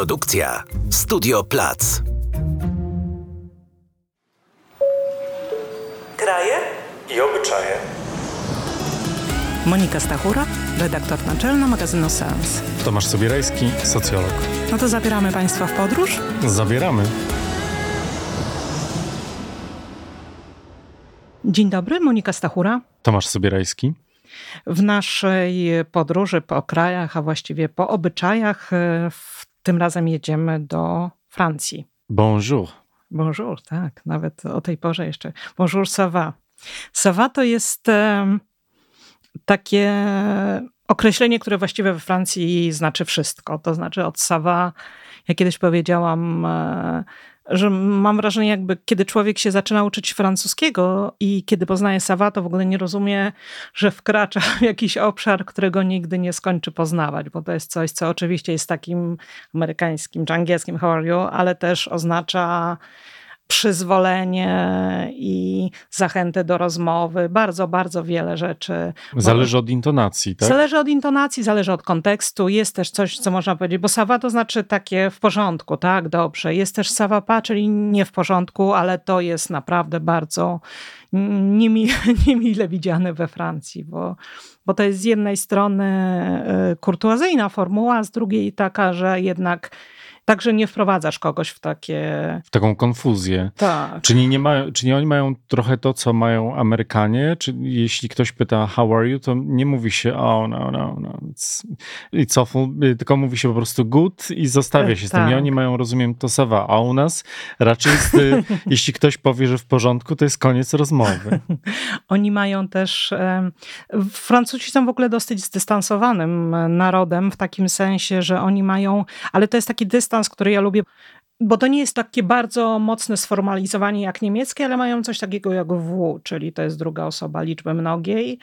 Produkcja Studio Plac. Kraje i obyczaje. Monika Stachura, redaktor naczelna magazynu Sens. Tomasz Sobierajski, socjolog. No to zabieramy Państwa w podróż? Zabieramy. Dzień dobry, Monika Stachura. Tomasz Sobierajski. W naszej podróży po krajach, a właściwie po obyczajach, w tym razem jedziemy do Francji. Bonjour. Bonjour, tak, nawet o tej porze jeszcze. Bonjour, ça va. Ça va to jest takie określenie, które właściwie we Francji znaczy wszystko. To znaczy od ça va, ja kiedyś powiedziałam e, że mam wrażenie, jakby kiedy człowiek się zaczyna uczyć francuskiego i kiedy poznaje Sawa, to w ogóle nie rozumie, że wkracza w jakiś obszar, którego nigdy nie skończy poznawać, bo to jest coś, co oczywiście jest takim amerykańskim czy angielskim how are you, ale też oznacza przyzwolenie i zachętę do rozmowy, bardzo, bardzo wiele rzeczy. Zależy od intonacji, tak? Zależy od intonacji, zależy od kontekstu. Jest też coś, co można powiedzieć, bo sawa to znaczy takie w porządku, tak, dobrze. Jest też sawapa, czyli nie w porządku, ale to jest naprawdę bardzo niemile, niemile widziane we Francji, bo, bo to jest z jednej strony e, kurtuazyjna formuła, a z drugiej taka, że jednak Także nie wprowadzasz kogoś w takie. W taką konfuzję. Tak. Czyli nie, ma, czy nie oni mają trochę to, co mają Amerykanie? Czy jeśli ktoś pyta, how are you, to nie mówi się, oh, no, no, no. I co, tylko mówi się po prostu good i zostawia się z tak. tym. I oni mają, rozumiem, to sawa. A u nas raczej, jest, jeśli ktoś powie, że w porządku, to jest koniec rozmowy. oni mają też. Francuzi są w ogóle dosyć zdystansowanym narodem, w takim sensie, że oni mają. Ale to jest taki dystans dystans, który ja lubię, bo to nie jest takie bardzo mocne sformalizowanie jak niemieckie, ale mają coś takiego jak w, czyli to jest druga osoba liczby mnogiej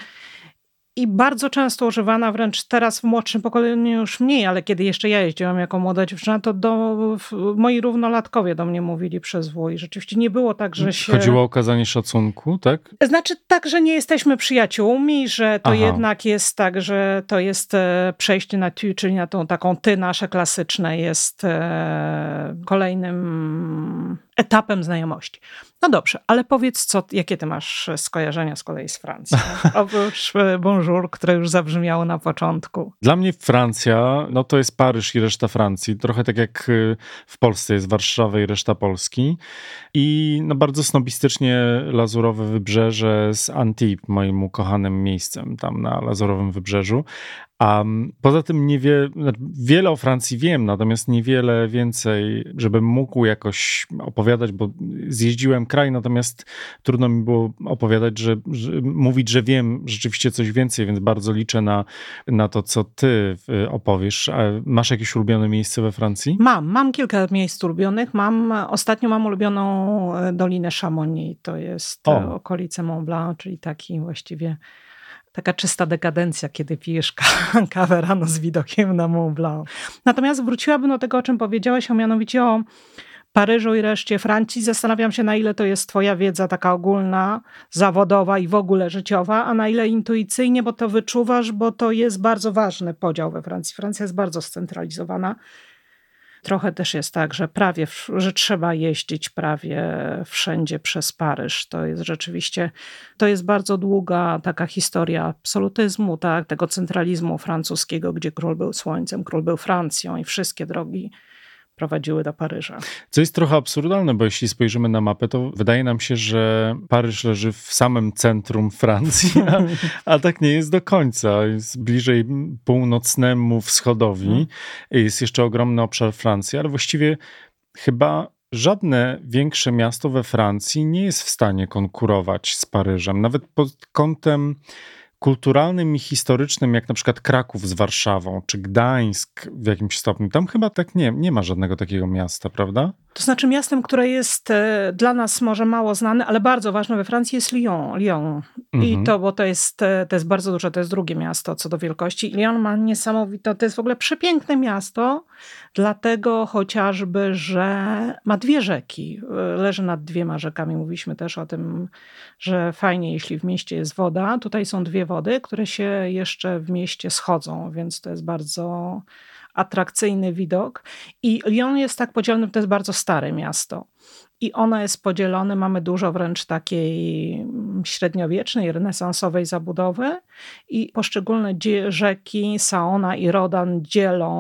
i bardzo często używana, wręcz teraz w młodszym pokoleniu już mniej, ale kiedy jeszcze ja jeździłam jako młoda dziewczyna, to do, moi równolatkowie do mnie mówili przez W i rzeczywiście nie było tak, że się... Chodziło o okazanie szacunku, tak? Znaczy tak, że nie jesteśmy przyjaciółmi, że to Aha. jednak jest tak, że to jest e, przejście na ty, czyli na tą taką ty nasze klasyczne jest e, kolejnym etapem znajomości. No dobrze, ale powiedz, co, jakie ty masz skojarzenia z kolei z Francji? Oprócz e, bonjour, które już zabrzmiało na początku. Dla mnie Francja, no to jest Paryż i reszta Francji. Trochę tak jak e, w Polsce jest Warszawa i reszta Polski. I no bardzo snobistycznie lazurowe wybrzeże z Antibes, moim ukochanym miejscem tam na lazurowym wybrzeżu. A poza tym niewiele, znaczy wiele o Francji wiem, natomiast niewiele więcej, żebym mógł jakoś opowiadać, bo zjeździłem kraj, natomiast trudno mi było opowiadać, że, że mówić, że wiem rzeczywiście coś więcej, więc bardzo liczę na, na to, co ty opowiesz. Masz jakieś ulubione miejsce we Francji? Mam, mam kilka miejsc ulubionych. Mam, ostatnio mam ulubioną e, Dolinę Chamonix, to jest o. okolice Mont Blanc, czyli taki właściwie taka czysta dekadencja, kiedy pijesz kawę rano z widokiem na Mont Blanc. Natomiast wróciłabym do tego, o czym powiedziałaś, a mianowicie o Paryżu i reszcie Francji. Zastanawiam się, na ile to jest Twoja wiedza taka ogólna, zawodowa i w ogóle życiowa, a na ile intuicyjnie, bo to wyczuwasz, bo to jest bardzo ważny podział we Francji. Francja jest bardzo scentralizowana Trochę też jest tak, że prawie, że trzeba jeździć prawie wszędzie przez Paryż. To jest rzeczywiście, to jest bardzo długa taka historia absolutyzmu, tak, tego centralizmu francuskiego, gdzie król był słońcem, król był Francją i wszystkie drogi prowadziły do Paryża. Co jest trochę absurdalne, bo jeśli spojrzymy na mapę, to wydaje nam się, że Paryż leży w samym centrum Francji, a, a tak nie jest do końca. Jest bliżej północnemu wschodowi. Mhm. Jest jeszcze ogromny obszar Francji, ale właściwie chyba żadne większe miasto we Francji nie jest w stanie konkurować z Paryżem. Nawet pod kątem kulturalnym i historycznym, jak na przykład Kraków z Warszawą, czy Gdańsk w jakimś stopniu. Tam chyba tak nie, nie ma żadnego takiego miasta, prawda? To znaczy miastem, które jest e, dla nas może mało znane, ale bardzo ważne we Francji jest Lyon. Lyon. Mhm. I to, bo to jest, e, to jest bardzo duże, to jest drugie miasto co do wielkości. Lyon ma niesamowite, to jest w ogóle przepiękne miasto, dlatego chociażby, że ma dwie rzeki. E, leży nad dwiema rzekami. Mówiliśmy też o tym, że fajnie, jeśli w mieście jest woda. Tutaj są dwie wody, które się jeszcze w mieście schodzą, więc to jest bardzo atrakcyjny widok. I Lyon jest tak podzielony, to jest bardzo stare miasto. I ono jest podzielone, mamy dużo wręcz takiej średniowiecznej, renesansowej zabudowy i poszczególne rzeki Saona i Rodan dzielą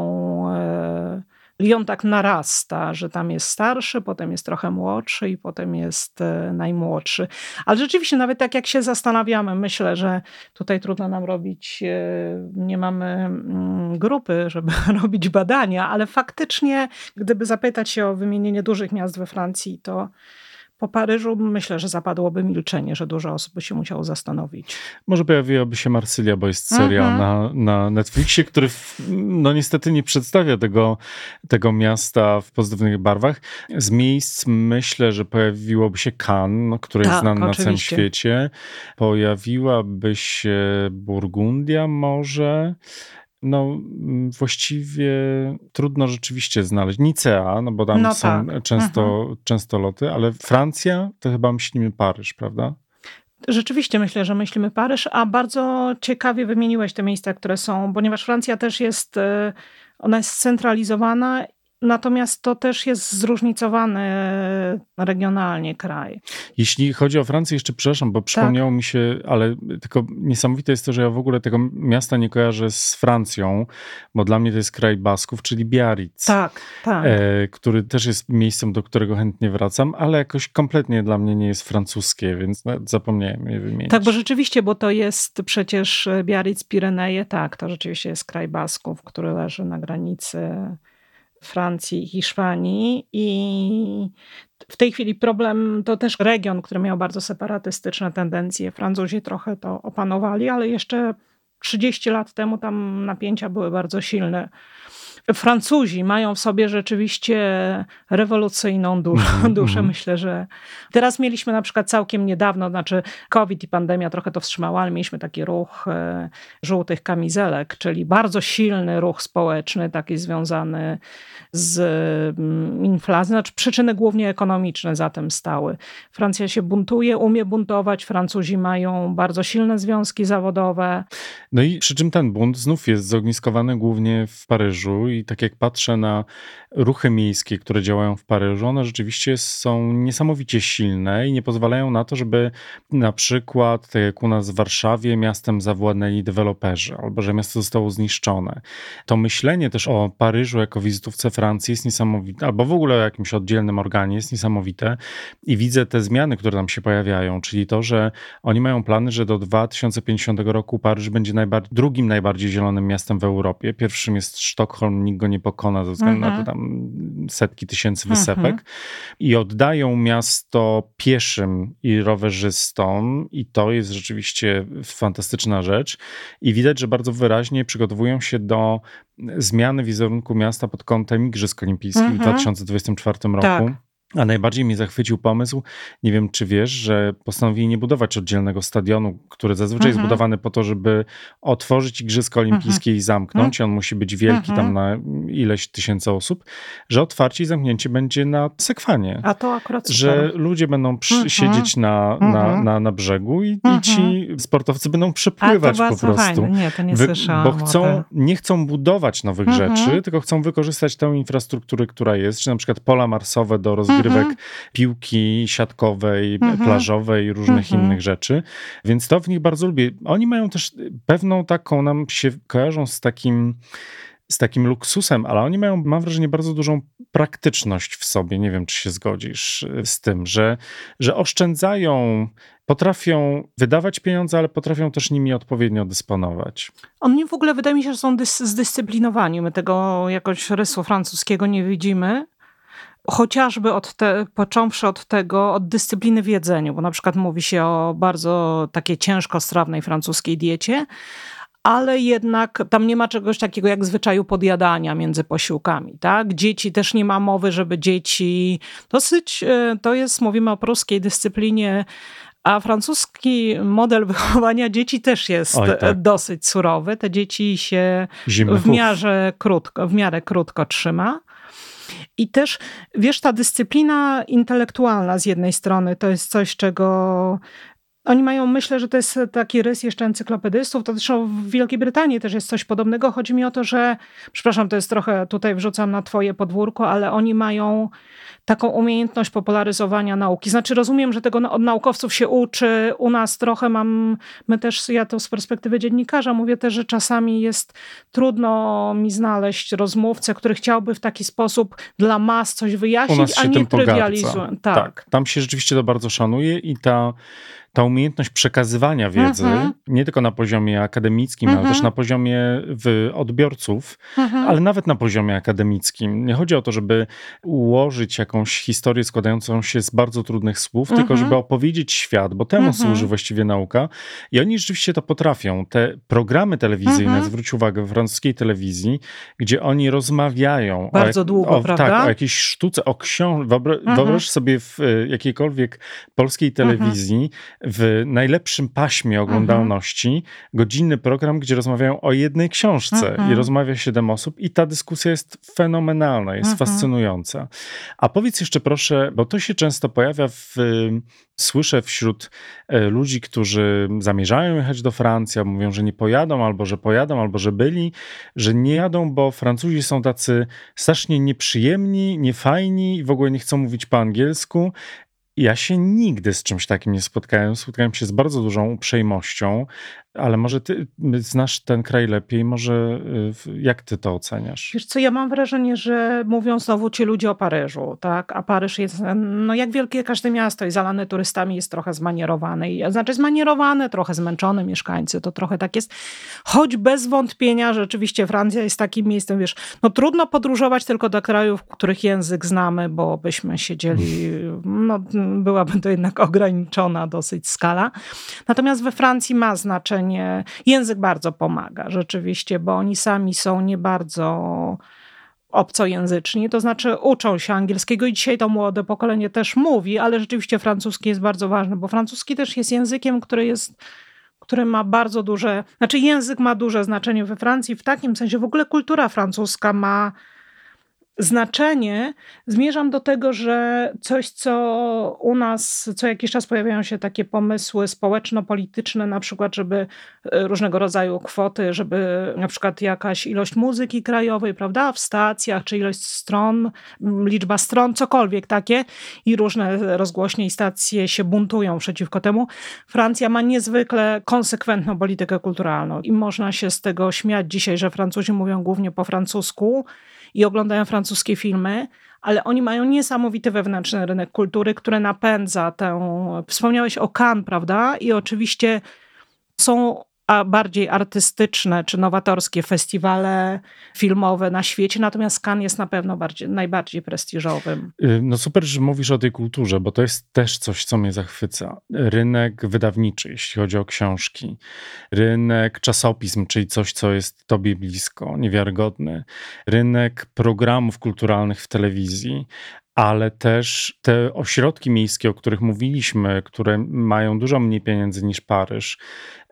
e, Lyon tak narasta, że tam jest starszy, potem jest trochę młodszy i potem jest e, najmłodszy. Ale rzeczywiście, nawet tak jak się zastanawiamy, myślę, że tutaj trudno nam robić, e, nie mamy mm, grupy, żeby robić badania, ale faktycznie, gdyby zapytać się o wymienienie dużych miast we Francji, to po Paryżu myślę, że zapadłoby milczenie, że dużo osób by się musiało zastanowić. Może pojawiłaby się Marsylia, bo jest serial mhm. na, na Netflixie, który no niestety nie przedstawia tego, tego miasta w pozytywnych barwach. Z miejsc myślę, że pojawiłoby się Cannes, który jest tak, znany oczywiście. na całym świecie. Pojawiłaby się Burgundia może no właściwie trudno rzeczywiście znaleźć. Nicea, no bo tam no są tak. często, mhm. często loty, ale Francja to chyba myślimy Paryż, prawda? Rzeczywiście myślę, że myślimy Paryż, a bardzo ciekawie wymieniłeś te miejsca, które są, ponieważ Francja też jest, e, ona jest scentralizowana Natomiast to też jest zróżnicowany regionalnie kraj. Jeśli chodzi o Francję, jeszcze przepraszam, bo przypomniało tak. mi się, ale tylko niesamowite jest to, że ja w ogóle tego miasta nie kojarzę z Francją, bo dla mnie to jest kraj Basków, czyli Biarritz. Tak, tak. E, który też jest miejscem, do którego chętnie wracam, ale jakoś kompletnie dla mnie nie jest francuskie, więc zapomniałem je wymienić. Tak, bo rzeczywiście, bo to jest przecież Biarritz, Pireneje, tak, to rzeczywiście jest kraj Basków, który leży na granicy Francji i Hiszpanii i w tej chwili problem to też region, który miał bardzo separatystyczne tendencje. Francuzi trochę to opanowali, ale jeszcze 30 lat temu tam napięcia były bardzo silne. Francuzi mają w sobie rzeczywiście rewolucyjną duszę. Mm -hmm. Myślę, że teraz mieliśmy na przykład całkiem niedawno, znaczy COVID i pandemia trochę to wstrzymała, ale mieliśmy taki ruch e, żółtych kamizelek, czyli bardzo silny ruch społeczny, taki związany z mm, inflacją, znaczy przyczyny głównie ekonomiczne za tym stały. Francja się buntuje, umie buntować, Francuzi mają bardzo silne związki zawodowe. No i przy czym ten bunt znów jest zogniskowany głównie w Paryżu i tak jak patrzę na ruchy miejskie, które działają w Paryżu, one rzeczywiście są niesamowicie silne i nie pozwalają na to, żeby na przykład, tak jak u nas w Warszawie, miastem zawładnęli deweloperzy albo że miasto zostało zniszczone. To myślenie też o Paryżu jako wizytówce Francji jest niesamowite, albo w ogóle o jakimś oddzielnym organie jest niesamowite i widzę te zmiany, które tam się pojawiają, czyli to, że oni mają plany, że do 2050 roku Paryż będzie najbar- drugim najbardziej zielonym miastem w Europie. Pierwszym jest Sztokholm, nikt go nie pokona ze względu mhm. na to tam setki tysięcy wysepek. Mhm. I oddają miasto pieszym i rowerzystom i to jest rzeczywiście fantastyczna rzecz. I widać, że bardzo wyraźnie przygotowują się do zmiany wizerunku miasta pod kątem Igrzysk Olimpijskich mhm. w 2024 roku. Tak. A najbardziej mnie zachwycił pomysł, nie wiem czy wiesz, że postanowili nie budować oddzielnego stadionu, który zazwyczaj mhm. jest budowany po to, żeby otworzyć Igrzyska Olimpijskie mhm. i zamknąć. On musi być wielki mhm. tam na ileś tysięcy osób, że otwarcie i zamknięcie będzie na sekwanie. A to akurat super. Że ludzie będą przy, mhm. siedzieć na, na, mhm. na, na brzegu i, i mhm. ci sportowcy będą przepływać po prostu. Fajne. Nie, to nie Wy, Bo chcą, nie chcą budować nowych rzeczy, tylko chcą wykorzystać tę infrastrukturę, która jest, czy na przykład pola marsowe do rozgrywki rozgrywek mhm. piłki siatkowej, mhm. plażowej różnych mhm. innych rzeczy. Więc to w nich bardzo lubię. Oni mają też pewną taką, nam się kojarzą z takim z takim luksusem, ale oni mają, mam wrażenie, bardzo dużą praktyczność w sobie. Nie wiem, czy się zgodzisz z tym, że, że oszczędzają, potrafią wydawać pieniądze, ale potrafią też nimi odpowiednio dysponować. Oni w ogóle wydaje mi się, że są dys zdyscyplinowani. My tego jakoś rysu francuskiego nie widzimy chociażby od te, począwszy od tego, od dyscypliny w jedzeniu, bo na przykład mówi się o bardzo takiej ciężkostrawnej francuskiej diecie, ale jednak tam nie ma czegoś takiego jak zwyczaju podjadania między posiłkami, tak? Dzieci też nie ma mowy, żeby dzieci dosyć, e, to jest, mówimy o pruskiej dyscyplinie, a francuski model wychowania dzieci też jest Oj, tak. dosyć surowy. Te dzieci się w miarę, krótko, w miarę krótko trzyma. I też, wiesz, ta dyscyplina intelektualna z jednej strony to jest coś, czego Oni mają, myślę, że to jest taki rys jeszcze encyklopedystów. To zresztą w Wielkiej Brytanii też jest coś podobnego. Chodzi mi o to, że, przepraszam, to jest trochę tutaj wrzucam na twoje podwórko, ale oni mają taką umiejętność popularyzowania nauki. Znaczy rozumiem, że tego od naukowców się uczy. U nas trochę mam, my też, ja to z perspektywy dziennikarza mówię też, że czasami jest trudno mi znaleźć rozmówcę, który chciałby w taki sposób dla mas coś wyjaśnić, a nie trywializują. Tak. tak. Tam się rzeczywiście to bardzo szanuje i ta ta umiejętność przekazywania wiedzy, mhm. nie tylko na poziomie akademickim, ale też mhm. na poziomie odbiorców, mhm. ale nawet na poziomie akademickim. Nie chodzi o to, żeby ułożyć jakąś historię składającą się z bardzo trudnych słów, tylko żeby opowiedzieć świat, bo temu służy właściwie nauka. I oni rzeczywiście to potrafią. Te programy telewizyjne, zwróć uwagę, w francuskiej telewizji, gdzie oni rozmawiają bardzo o, długo, o, prawda? Tak, o jakiejś sztuce, o książce. Wyobraź sobie w e, jakiejkolwiek polskiej telewizji w najlepszym paśmie oglądalności mhm. godzinny program, gdzie rozmawiają o jednej książce mhm. i rozmawia siedem osób i ta dyskusja jest fenomenalna, jest mhm. fascynująca. A powiedz jeszcze proszę, bo to się często pojawia w słyszę wśród e, ludzi, którzy zamierzają jechać do Francji, mówią, że nie pojadą, albo że pojadą, albo że byli, że nie jadą, bo Francuzi są tacy strasznie nieprzyjemni, niefajni i w ogóle nie chcą mówić po angielsku ja się nigdy z czymś takim nie spotkałem. Spotkałem się z bardzo dużą uprzejmością, ale może ty znasz ten kraj lepiej, może y, jak ty to oceniasz? Wiesz co, ja mam wrażenie, że mówią znowu ci ludzie o Paryżu, tak? A Paryż jest, no jak wielkie każde miasto i zalane turystami jest trochę zmanierowane. Znaczy zmanierowane, trochę zmęczone mieszkańcy, to trochę tak jest. Choć bez wątpienia rzeczywiście Francja jest takim miejscem, wiesz, no trudno podróżować tylko do krajów, których język znamy, bo byśmy siedzieli, no byłaby to jednak ograniczona dosyć skala. Natomiast we Francji ma znaczenie, język bardzo pomaga rzeczywiście, bo oni sami są nie bardzo obcojęzyczni, to znaczy uczą się angielskiego i dzisiaj to młode pokolenie też mówi, ale rzeczywiście francuski jest bardzo ważny, bo francuski też jest językiem, który jest który ma bardzo duże, znaczy język ma duże znaczenie we Francji, w takim sensie w ogóle kultura francuska ma znaczenie, zmierzam do tego, że coś, co u nas co jakiś czas pojawiają się takie pomysły społeczno-polityczne, na przykład, żeby e, różnego rodzaju kwoty, żeby na przykład jakaś ilość muzyki krajowej, prawda, w stacjach, czy ilość stron, liczba stron, cokolwiek takie i różne rozgłośnie i stacje się buntują przeciwko temu. Francja ma niezwykle konsekwentną politykę kulturalną i można się z tego śmiać dzisiaj, że Francuzi mówią głównie po francusku, i oglądają francuskie filmy, ale oni mają niesamowity wewnętrzny rynek kultury, który napędza tę. Wspomniałeś o Cannes, prawda? I oczywiście są a bardziej artystyczne czy nowatorskie festiwale filmowe na świecie, natomiast Cannes jest na pewno bardziej, najbardziej prestiżowym. Y, no super, że mówisz o tej kulturze, bo to jest też coś, co mnie zachwyca. Rynek wydawniczy, jeśli chodzi o książki, rynek czasopism, czyli coś, co jest tobie blisko, niewiarygodny, rynek programów kulturalnych w telewizji, ale też te ośrodki miejskie, o których mówiliśmy, które mają dużo mniej pieniędzy niż Paryż,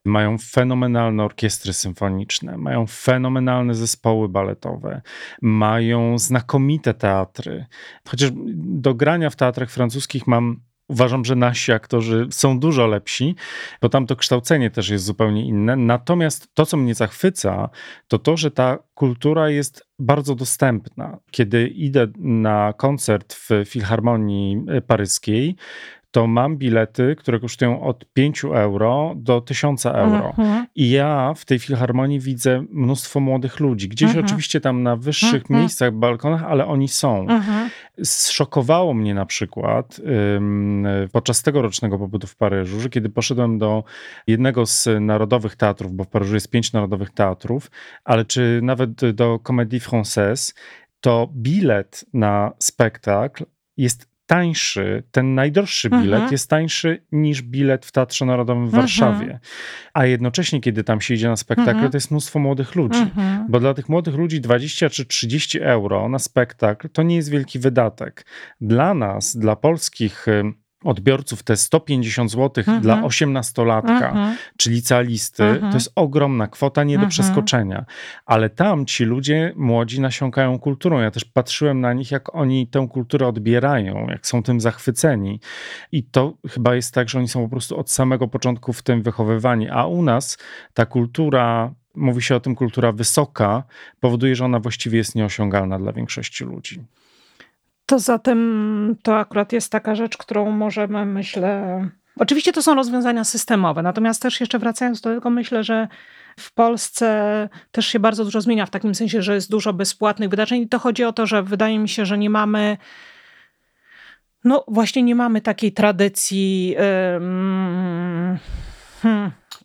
mają fenomenalne orkiestry symfoniczne, mają fenomenalne zespoły baletowe, mają znakomite teatry. Chociaż do grania w teatrach francuskich mam Uważam, że nasi aktorzy są dużo lepsi, bo tam to kształcenie też jest zupełnie inne. Natomiast to, co mnie zachwyca, to to, że ta kultura jest bardzo dostępna. Kiedy idę na koncert w Filharmonii Paryskiej, to mam bilety, które kosztują od 5 euro do 1000 euro. Mhm. I ja w tej filharmonii widzę mnóstwo młodych ludzi. Gdzieś mhm. oczywiście tam na wyższych mhm. miejscach, balkonach, ale oni są. Zszokowało mnie na przykład ym, podczas tegorocznego pobytu w Paryżu, że kiedy poszedłem do jednego z narodowych teatrów, bo w Paryżu jest pięć narodowych teatrów, ale czy nawet do Comédie Française, to bilet na spektakl jest tańszy, ten najdroższy bilet mhm. jest tańszy niż bilet w Teatrze Narodowym w mhm. Warszawie. A jednocześnie, kiedy tam się idzie na spektakl, mhm. to jest mnóstwo młodych ludzi. Mhm. Bo dla tych młodych ludzi 20 czy 30 euro na spektakl to nie jest wielki wydatek. Dla nas, dla polskich odbiorców, te 150 zł mhm. dla 18-latka, mhm. czyli calisty, mhm. to jest ogromna kwota, nie do mhm. przeskoczenia. Ale tam ci ludzie młodzi nasiąkają kulturą. Ja też patrzyłem na nich, jak oni tę kulturę odbierają, jak są tym zachwyceni. I to chyba jest tak, że oni są po prostu od samego początku w tym wychowywani. A u nas ta kultura mówi się o tym kultura wysoka, powoduje, że ona właściwie jest nieosiągalna dla większości ludzi. To zatem to akurat jest taka rzecz, którą możemy, myślę. Oczywiście to są rozwiązania systemowe, natomiast też jeszcze wracając do tego, myślę, że w Polsce też się bardzo dużo zmienia w takim sensie, że jest dużo bezpłatnych wydarzeń. I to chodzi o to, że wydaje mi się, że nie mamy. No właśnie nie mamy takiej tradycji. Yy,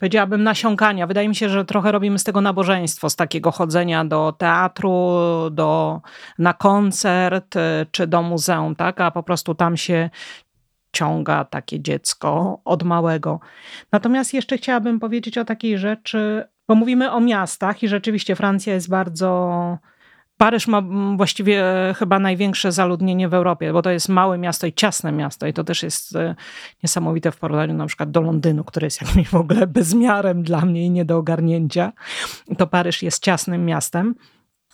powiedziałabym, nasiąkania. Wydaje mi się, że trochę robimy z tego nabożeństwo, z takiego chodzenia do teatru, do, na koncert y, czy do muzeum, tak? a po prostu tam się ciąga takie dziecko od małego. Natomiast jeszcze chciałabym powiedzieć o takiej rzeczy, bo mówimy o miastach i rzeczywiście Francja jest bardzo Paryż ma właściwie chyba największe zaludnienie w Europie, bo to jest małe miasto i ciasne miasto i to też jest e, niesamowite w porównaniu na przykład do Londynu, który jest jakimś w ogóle bezmiarem dla mnie i nie do ogarnięcia. To Paryż jest ciasnym miastem.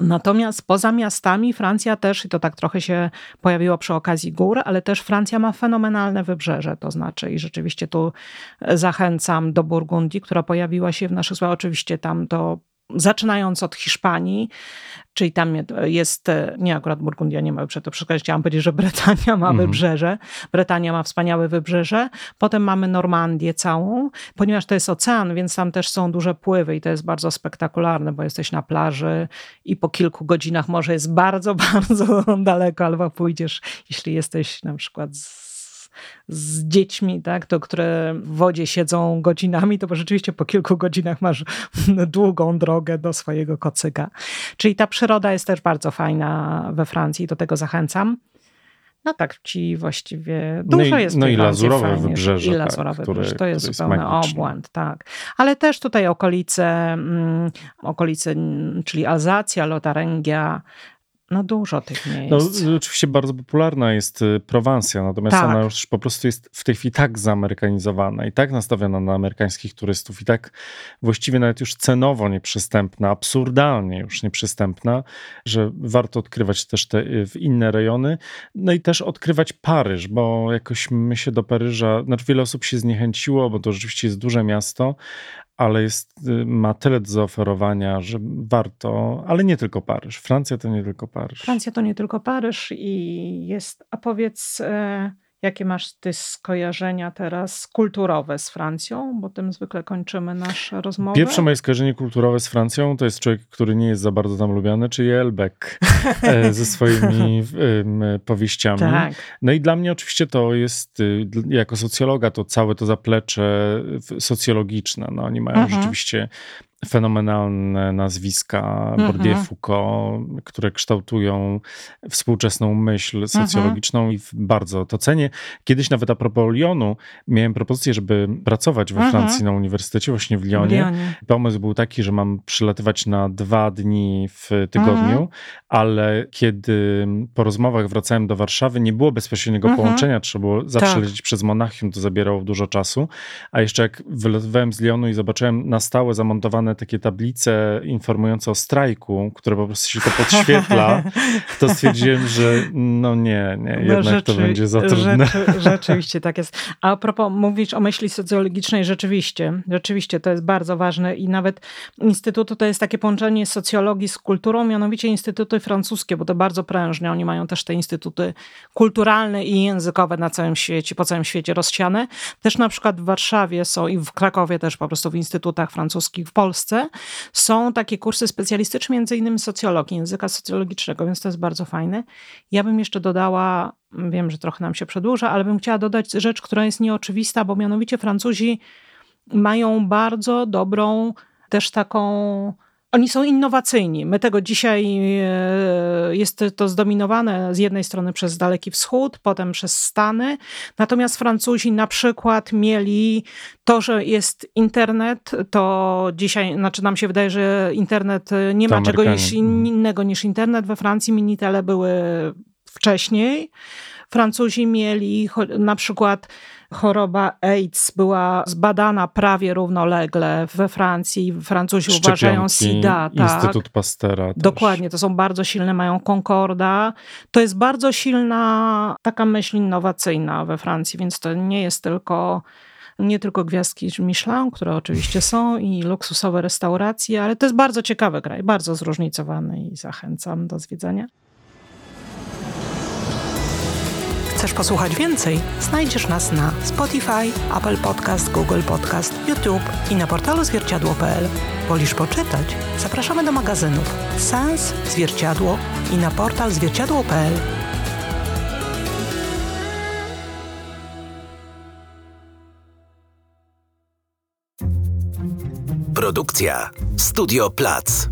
Natomiast poza miastami Francja też, i to tak trochę się pojawiło przy okazji gór, ale też Francja ma fenomenalne wybrzeże, to znaczy i rzeczywiście tu zachęcam do Burgundii, która pojawiła się w naszych. Oczywiście tam to zaczynając od Hiszpanii, czyli tam jest, nie akurat Burgundia nie ma wybrzeże, to chciałam powiedzieć, że Bretania ma mhm. wybrzeże, Bretania ma wspaniałe wybrzeże, potem mamy Normandię całą, ponieważ to jest ocean, więc tam też są duże pływy i to jest bardzo spektakularne, bo jesteś na plaży i po kilku godzinach może jest bardzo, bardzo daleko, albo pójdziesz, jeśli jesteś na przykład z z dziećmi, tak, to które w wodzie siedzą godzinami, to rzeczywiście po kilku godzinach masz długą drogę do swojego kocyka. Czyli ta przyroda jest też bardzo fajna we Francji, do tego zachęcam. No tak, ci właściwie dużo no i, jest. No i lazurowe fajnie, wybrzeże. I tak, lazurowe tak, wybrzeże, to jest zupełny obłęd, tak. Ale też tutaj okolice, mm, okolice, czyli Alzacja, Lotarengia, no dużo tych miejsc. No, oczywiście bardzo popularna jest y, Prowansja, natomiast tak. ona już po prostu jest w tej chwili tak zamerykanizowana i tak nastawiona na amerykańskich turystów i tak właściwie nawet już cenowo nieprzystępna, absurdalnie już nieprzystępna, że warto odkrywać też te y, inne rejony. No i też odkrywać Paryż, bo jakoś my się do Paryża, znaczy wiele osób się zniechęciło, bo to rzeczywiście jest duże miasto, ale jest, y, ma tyle do zaoferowania, że warto, ale nie tylko Paryż. Francja to nie tylko Paryż. Francja to nie tylko Paryż i jest, a powiedz, e, Jakie masz ty skojarzenia teraz kulturowe z Francją? Bo tym zwykle kończymy naszą rozmowę. Pierwsze moje skojarzenie kulturowe z Francją to jest człowiek, który nie jest za bardzo tam lubiany, czyli Elbeck e, ze swoimi powieściami. Tak. No i dla mnie oczywiście to jest, y, jako socjologa, to całe to zaplecze socjologiczne. No, oni mają mhm. rzeczywiście fenomenalne nazwiska mhm. Bourdieu, Foucault, które kształtują współczesną myśl mhm. socjologiczną i bardzo to cenię. Kiedyś nawet a propos Lyonu miałem propozycję, żeby pracować we mhm. Francji na uniwersytecie, właśnie w Lyonie. Lyonie. Pomysł był taki, że mam przylatywać na dwa dni w tygodniu, ale kiedy po rozmowach wracałem do Warszawy, nie było bezpośredniego połączenia, trzeba było zawsze tak. lecieć przez Monachium, to zabierało dużo czasu, a jeszcze jak wylatywałem z Lyonu i zobaczyłem na stałe zamontowane takie tablice informujące o strajku, które po prostu się to podświetla, to stwierdziłem, że no nie, nie, no jednak rzeczy, to będzie za trudne. Rzeczy, rzeczywiście tak jest. A, a propos, mówisz o myśli socjologicznej, rzeczywiście, rzeczywiście to jest bardzo ważne i nawet instytutu to jest takie połączenie socjologii z kulturą, mianowicie instytuty francuskie, bo to bardzo prężnie, oni mają też te instytuty kulturalne i językowe na całym świecie, po całym świecie rozsiane. Też na przykład w Warszawie są i w Krakowie też po prostu w instytutach francuskich, w Polsce Polsce są takie kursy specjalistyczne, między innymi socjologii, języka socjologicznego, więc to jest bardzo fajne. Ja bym jeszcze dodała, wiem, że trochę nam się przedłuża, ale bym chciała dodać rzecz, która jest nieoczywista, bo mianowicie Francuzi mają bardzo dobrą też taką oni są innowacyjni. My tego dzisiaj e, jest to zdominowane z jednej strony przez Daleki Wschód, potem przez Stany. Natomiast Francuzi na przykład mieli to, że jest internet, to dzisiaj, znaczy nam się wydaje, że internet nie ma czegoś innego niż internet. We Francji minitele były wcześniej. Francuzi mieli na przykład choroba AIDS była zbadana prawie równolegle we Francji. Francuzi Szczepionki, uważają SIDA. Tak. Instytut Pastera. Też. Dokładnie, to są bardzo silne, mają Concorda. To jest bardzo silna taka myśl innowacyjna we Francji, więc to nie jest tylko nie tylko gwiazdki Michelin, które oczywiście są i luksusowe restauracje, ale to jest bardzo ciekawy kraj, bardzo zróżnicowany i zachęcam do zwiedzania. Chcesz posłuchać więcej? Znajdziesz nas na Spotify, Apple Podcast, Google Podcast, YouTube i na portalu zwierciadło.pl. Wolisz poczytać? Zapraszamy do magazynów Sens, Zwierciadło i na portal zwierciadło.pl. Produkcja Studio Plac.